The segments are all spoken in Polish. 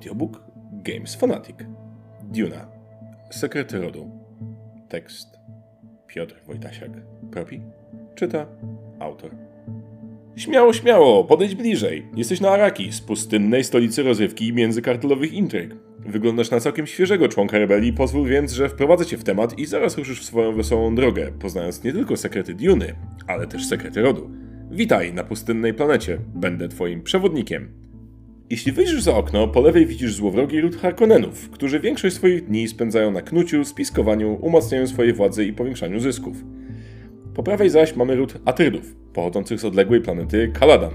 Audiobook Games Fanatic. Duna. Sekrety rodu. Tekst Piotr Wojtasiak. Propi. Czyta autor. Śmiało, śmiało, podejdź bliżej. Jesteś na Arakis, pustynnej stolicy rozrywki i międzykartelowych intryg. Wyglądasz na całkiem świeżego członka rebelii, pozwól więc, że wprowadzę cię w temat i zaraz ruszysz w swoją wesołą drogę, poznając nie tylko sekrety Duny, ale też sekrety rodu. Witaj na pustynnej planecie, będę twoim przewodnikiem. Jeśli wyjrzysz za okno, po lewej widzisz złowrogi ród Harkonnenów, którzy większość swoich dni spędzają na knuciu, spiskowaniu, umacnianiu swojej władzy i powiększaniu zysków. Po prawej zaś mamy ród Atrydów, pochodzących z odległej planety Kaladan.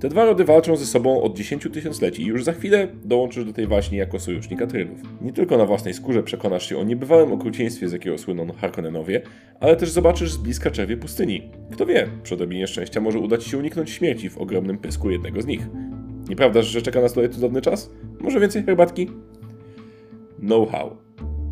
Te dwa rody walczą ze sobą od 10 tysiącleci i już za chwilę dołączysz do tej waśni jako sojusznik Atrydów. Nie tylko na własnej skórze przekonasz się o niebywałym okrucieństwie, z jakiego słyną Harkonnenowie, ale też zobaczysz z bliska czerwie pustyni. Kto wie, przy odrobinie szczęścia może uda ci się uniknąć śmierci w ogromnym pysku jednego z nich. Nieprawdaż, że czeka nas tutaj cudowny czas? Może więcej herbatki? Know-how.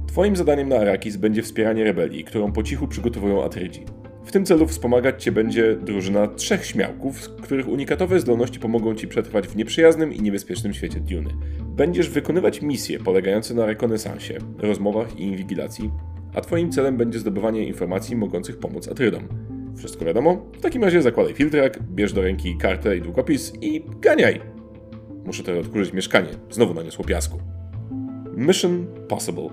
Twoim zadaniem na Arakis będzie wspieranie rebelii, którą po cichu przygotowują Atrydzi. W tym celu wspomagać Cię będzie drużyna trzech śmiałków, których unikatowe zdolności pomogą Ci przetrwać w nieprzyjaznym i niebezpiecznym świecie Duny. Będziesz wykonywać misje polegające na rekonesansie, rozmowach i inwigilacji, a Twoim celem będzie zdobywanie informacji mogących pomóc Atrydom. Wszystko wiadomo? W takim razie zakładaj filtrak, bierz do ręki kartę i długopis i ganiaj! Muszę teraz odkurzyć mieszkanie. Znowu naniosło piasku. Mission Possible.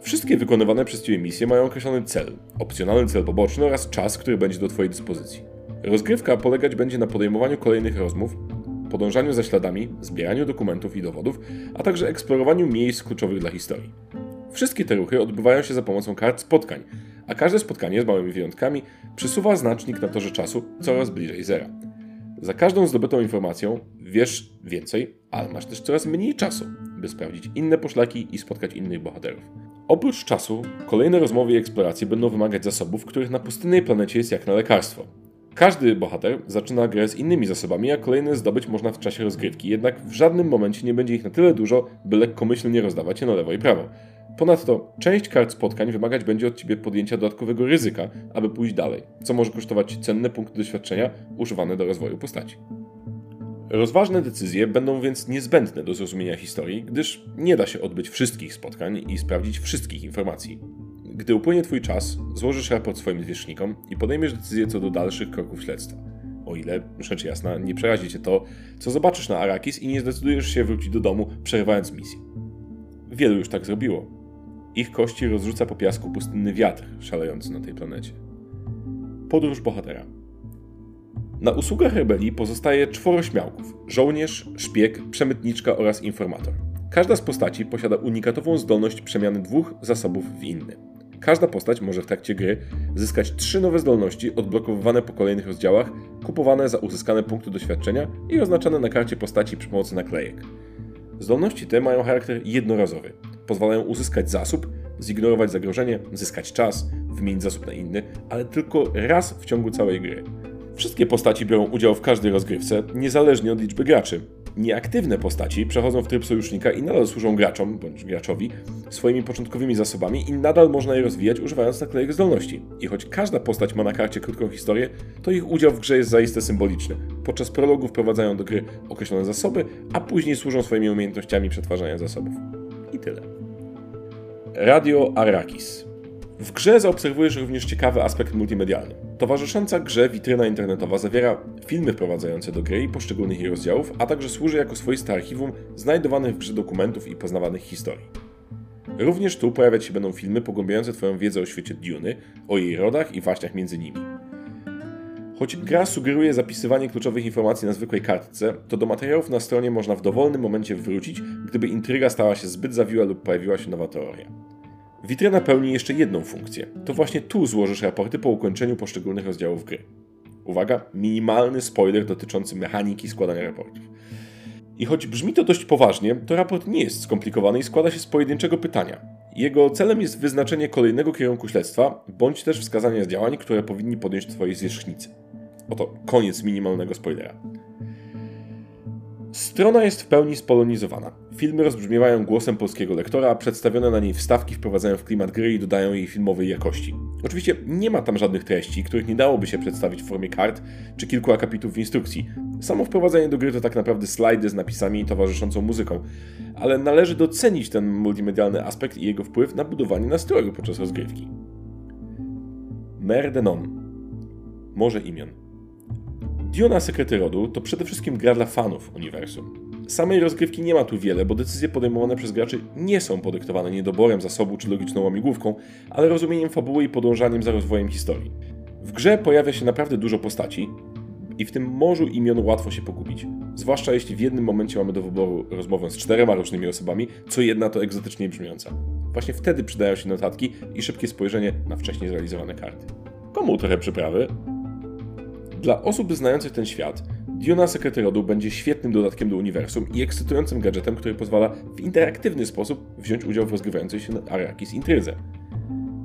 Wszystkie wykonywane przez Ciebie misje mają określony cel, opcjonalny cel poboczny oraz czas, który będzie do Twojej dyspozycji. Rozgrywka polegać będzie na podejmowaniu kolejnych rozmów, podążaniu za śladami, zbieraniu dokumentów i dowodów, a także eksplorowaniu miejsc kluczowych dla historii. Wszystkie te ruchy odbywają się za pomocą kart spotkań, a każde spotkanie, z małymi wyjątkami, przesuwa znacznik na torze czasu coraz bliżej zera. Za każdą zdobytą informacją wiesz więcej, ale masz też coraz mniej czasu, by sprawdzić inne poszlaki i spotkać innych bohaterów. Oprócz czasu, kolejne rozmowy i eksploracje będą wymagać zasobów, których na pustynnej planecie jest jak na lekarstwo. Każdy bohater zaczyna grę z innymi zasobami, a kolejne zdobyć można w czasie rozgrywki, jednak w żadnym momencie nie będzie ich na tyle dużo, by lekkomyślnie rozdawać je na lewo i prawo. Ponadto część kart spotkań wymagać będzie od Ciebie podjęcia dodatkowego ryzyka, aby pójść dalej, co może kosztować cenne punkty doświadczenia używane do rozwoju postaci. Rozważne decyzje będą więc niezbędne do zrozumienia historii, gdyż nie da się odbyć wszystkich spotkań i sprawdzić wszystkich informacji. Gdy upłynie Twój czas, złożysz raport swoim zwierzchnikom i podejmiesz decyzję co do dalszych kroków śledztwa. O ile, rzecz jasna, nie przerazi Cię to, co zobaczysz na Arakis i nie zdecydujesz się wrócić do domu, przerywając misję. Wielu już tak zrobiło. Ich kości rozrzuca po piasku pustynny wiatr szalejący na tej planecie. Podróż bohatera. Na usługach rebelii pozostaje czworo śmiałków: żołnierz, szpieg, przemytniczka oraz informator. Każda z postaci posiada unikatową zdolność przemiany dwóch zasobów w inny. Każda postać może w trakcie gry zyskać trzy nowe zdolności odblokowywane po kolejnych rozdziałach, kupowane za uzyskane punkty doświadczenia i oznaczane na karcie postaci przy pomocy naklejek. Zdolności te mają charakter jednorazowy. Pozwalają uzyskać zasób, zignorować zagrożenie, zyskać czas, wymienić zasób na inny, ale tylko raz w ciągu całej gry. Wszystkie postaci biorą udział w każdej rozgrywce, niezależnie od liczby graczy. Nieaktywne postaci przechodzą w tryb sojusznika i nadal służą graczom, bądź graczowi, swoimi początkowymi zasobami i nadal można je rozwijać używając naklejek zdolności. I choć każda postać ma na karcie krótką historię, to ich udział w grze jest zaiste symboliczny. Podczas prologu wprowadzają do gry określone zasoby, a później służą swoimi umiejętnościami przetwarzania zasobów. Radio Arrakis. W grze zaobserwujesz również ciekawy aspekt multimedialny. Towarzysząca grze witryna internetowa zawiera filmy wprowadzające do gry i poszczególnych jej rozdziałów, a także służy jako swoiste archiwum znajdowanych w grze dokumentów i poznawanych historii. Również tu pojawiać się będą filmy pogłębiające Twoją wiedzę o świecie Duny, o jej rodach i waśniach między nimi. Choć gra sugeruje zapisywanie kluczowych informacji na zwykłej kartce, to do materiałów na stronie można w dowolnym momencie wrócić, gdyby intryga stała się zbyt zawiła lub pojawiła się nowa teoria. Witryna pełni jeszcze jedną funkcję. To właśnie tu złożysz raporty po ukończeniu poszczególnych rozdziałów gry. Uwaga, minimalny spoiler dotyczący mechaniki składania raportów. I choć brzmi to dość poważnie, to raport nie jest skomplikowany i składa się z pojedynczego pytania. Jego celem jest wyznaczenie kolejnego kierunku śledztwa, bądź też wskazanie działań, które powinni podjąć Twoi zwierzchnicy. Oto koniec minimalnego spoilera. Strona jest w pełni spolonizowana. Filmy rozbrzmiewają głosem polskiego lektora, a przedstawione na niej wstawki wprowadzają w klimat gry i dodają jej filmowej jakości. Oczywiście nie ma tam żadnych treści, których nie dałoby się przedstawić w formie kart czy kilku akapitów w instrukcji. Samo wprowadzenie do gry to tak naprawdę slajdy z napisami i towarzyszącą muzyką, ale należy docenić ten multimedialny aspekt i jego wpływ na budowanie nastroju podczas rozgrywki. Mer de Non. Morze imion. Duna Sekrety Rodu to przede wszystkim gra dla fanów uniwersum. Samej rozgrywki nie ma tu wiele, bo decyzje podejmowane przez graczy nie są podyktowane niedoborem zasobu czy logiczną łamigłówką, ale rozumieniem fabuły i podążaniem za rozwojem historii. W grze pojawia się naprawdę dużo postaci i w tym morzu imion łatwo się pogubić. Zwłaszcza jeśli w jednym momencie mamy do wyboru rozmowę z czterema różnymi osobami, co jedna to egzotycznie brzmiąca. Właśnie wtedy przydają się notatki i szybkie spojrzenie na wcześniej zrealizowane karty. Komu trochę przyprawy? Dla osób znających ten świat, Duna Sekrety Rodu będzie świetnym dodatkiem do uniwersum i ekscytującym gadżetem, który pozwala w interaktywny sposób wziąć udział w rozgrywającej się Arrakis intryze.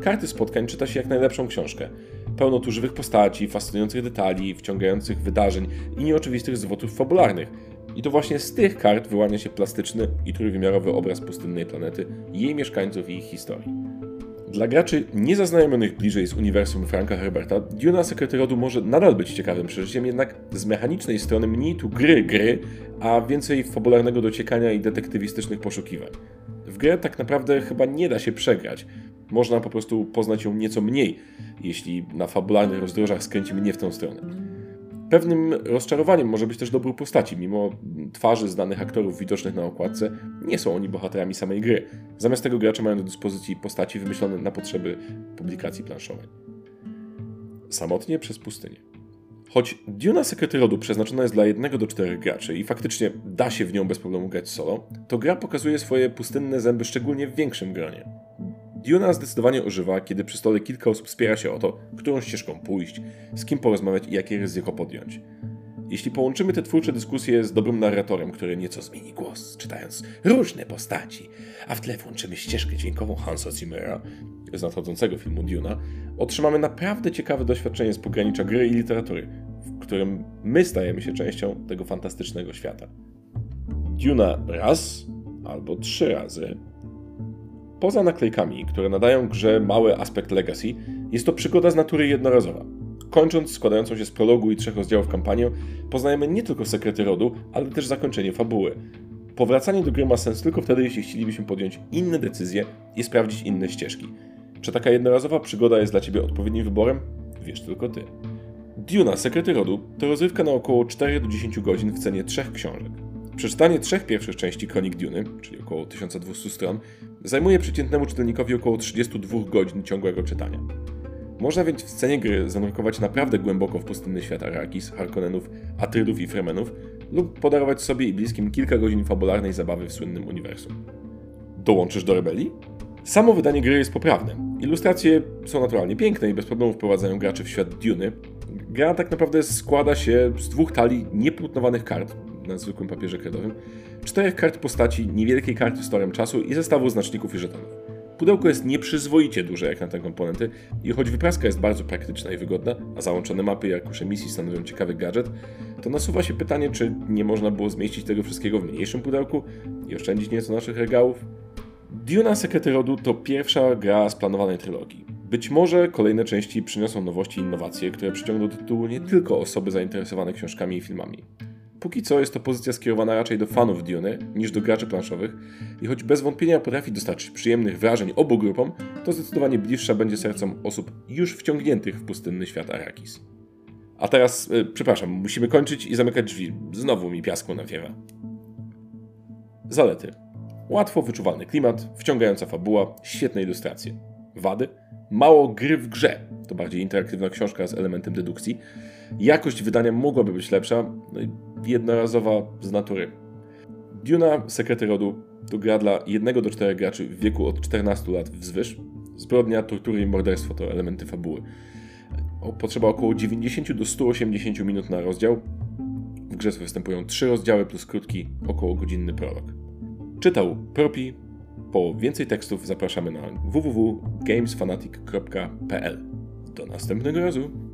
Karty spotkań czyta się jak najlepszą książkę. Pełno tu żywych postaci, fascynujących detali, wciągających wydarzeń i nieoczywistych zwrotów fabularnych. I to właśnie z tych kart wyłania się plastyczny i trójwymiarowy obraz pustynnej planety, jej mieszkańców i ich historii. Dla graczy niezaznajomionych bliżej z uniwersum Franka Herberta, Duna Sekrety Rodu może nadal być ciekawym przeżyciem, jednak z mechanicznej strony mniej tu gry gry, a więcej fabularnego dociekania i detektywistycznych poszukiwań. W grę tak naprawdę chyba nie da się przegrać. Można po prostu poznać ją nieco mniej, jeśli na fabularnych rozdrożach skręcimy nie w tą stronę. Pewnym rozczarowaniem może być też dobór postaci. Mimo twarzy znanych aktorów widocznych na okładce, nie są oni bohaterami samej gry. Zamiast tego gracze mają do dyspozycji postaci wymyślone na potrzeby publikacji planszowej. Samotnie przez pustynię. Choć Duna Sekrety Rodu przeznaczona jest dla jednego do czterech graczy i faktycznie da się w nią bez problemu grać solo, to gra pokazuje swoje pustynne zęby szczególnie w większym gronie. Duna zdecydowanie ożywa, kiedy przy stole kilka osób spiera się o to, którą ścieżką pójść, z kim porozmawiać i jakie ryzyko podjąć. Jeśli połączymy te twórcze dyskusje z dobrym narratorem, który nieco zmieni głos, czytając różne postaci, a w tle włączymy ścieżkę dźwiękową Hansa Zimmera z nadchodzącego filmu Duna, otrzymamy naprawdę ciekawe doświadczenie z pogranicza gry i literatury, w którym my stajemy się częścią tego fantastycznego świata. Duna raz albo trzy razy Poza naklejkami, które nadają grze mały aspekt legacy, jest to przygoda z natury jednorazowa. Kończąc składającą się z prologu i trzech rozdziałów kampanię, poznajemy nie tylko sekrety rodu, ale też zakończenie fabuły. Powracanie do gry ma sens tylko wtedy, jeśli chcielibyśmy podjąć inne decyzje i sprawdzić inne ścieżki. Czy taka jednorazowa przygoda jest dla Ciebie odpowiednim wyborem? Wiesz tylko Ty. Duna Sekrety Rodu to rozrywka na około 4 do 10 godzin w cenie trzech książek. Przeczytanie trzech pierwszych części Kronik Duny, czyli około 1200 stron, zajmuje przeciętnemu czytelnikowi około 32 godzin ciągłego czytania. Można więc w scenie gry zanurkować naprawdę głęboko w pustynny świat Arrakis, Harkonnenów, Atrydów i Fremenów lub podarować sobie i bliskim kilka godzin fabularnej zabawy w słynnym uniwersum. Dołączysz do rebelii? Samo wydanie gry jest poprawne. Ilustracje są naturalnie piękne i bez problemu wprowadzają graczy w świat Duny. Gra tak naprawdę składa się z dwóch talii niepłótnowanych kart, na zwykłym papierze kredowym, czterech kart postaci, niewielkiej karty z torem czasu i zestawu znaczników i żetonów. Pudełko jest nieprzyzwoicie duże jak na te komponenty i choć wypraska jest bardzo praktyczna i wygodna, a załączone mapy i arkusze misji stanowią ciekawy gadżet, to nasuwa się pytanie, czy nie można było zmieścić tego wszystkiego w mniejszym pudełku i oszczędzić nieco naszych regałów? Duna Sekrety Rodu to pierwsza gra z planowanej trylogii. Być może kolejne części przyniosą nowości i innowacje, które przyciągną do tytułu nie tylko osoby zainteresowane książkami i filmami. Póki co jest to pozycja skierowana raczej do fanów Diony niż do graczy planszowych i choć bez wątpienia potrafi dostarczyć przyjemnych wrażeń obu grupom, to zdecydowanie bliższa będzie sercom osób już wciągniętych w pustynny świat Arrakis. A teraz, yy, przepraszam, musimy kończyć i zamykać drzwi. Znowu mi piasku nawiewa. Zalety. Łatwo wyczuwalny klimat, wciągająca fabuła, świetne ilustracje. Wady? Mało gry w grze. To bardziej interaktywna książka z elementem dedukcji. Jakość wydania mogłaby być lepsza, no jednorazowa z natury. Duna Sekrety Rodu to gra dla 1 do 4 graczy w wieku od 14 lat wzwyż. Zbrodnia, tortury i morderstwo to elementy fabuły. Potrzeba około 90 do 180 minut na rozdział. W grze występują 3 rozdziały plus krótki, około godzinny prolog. Czytał Propi. Po więcej tekstów zapraszamy na www.gamesfanatic.pl. Do następnego razu.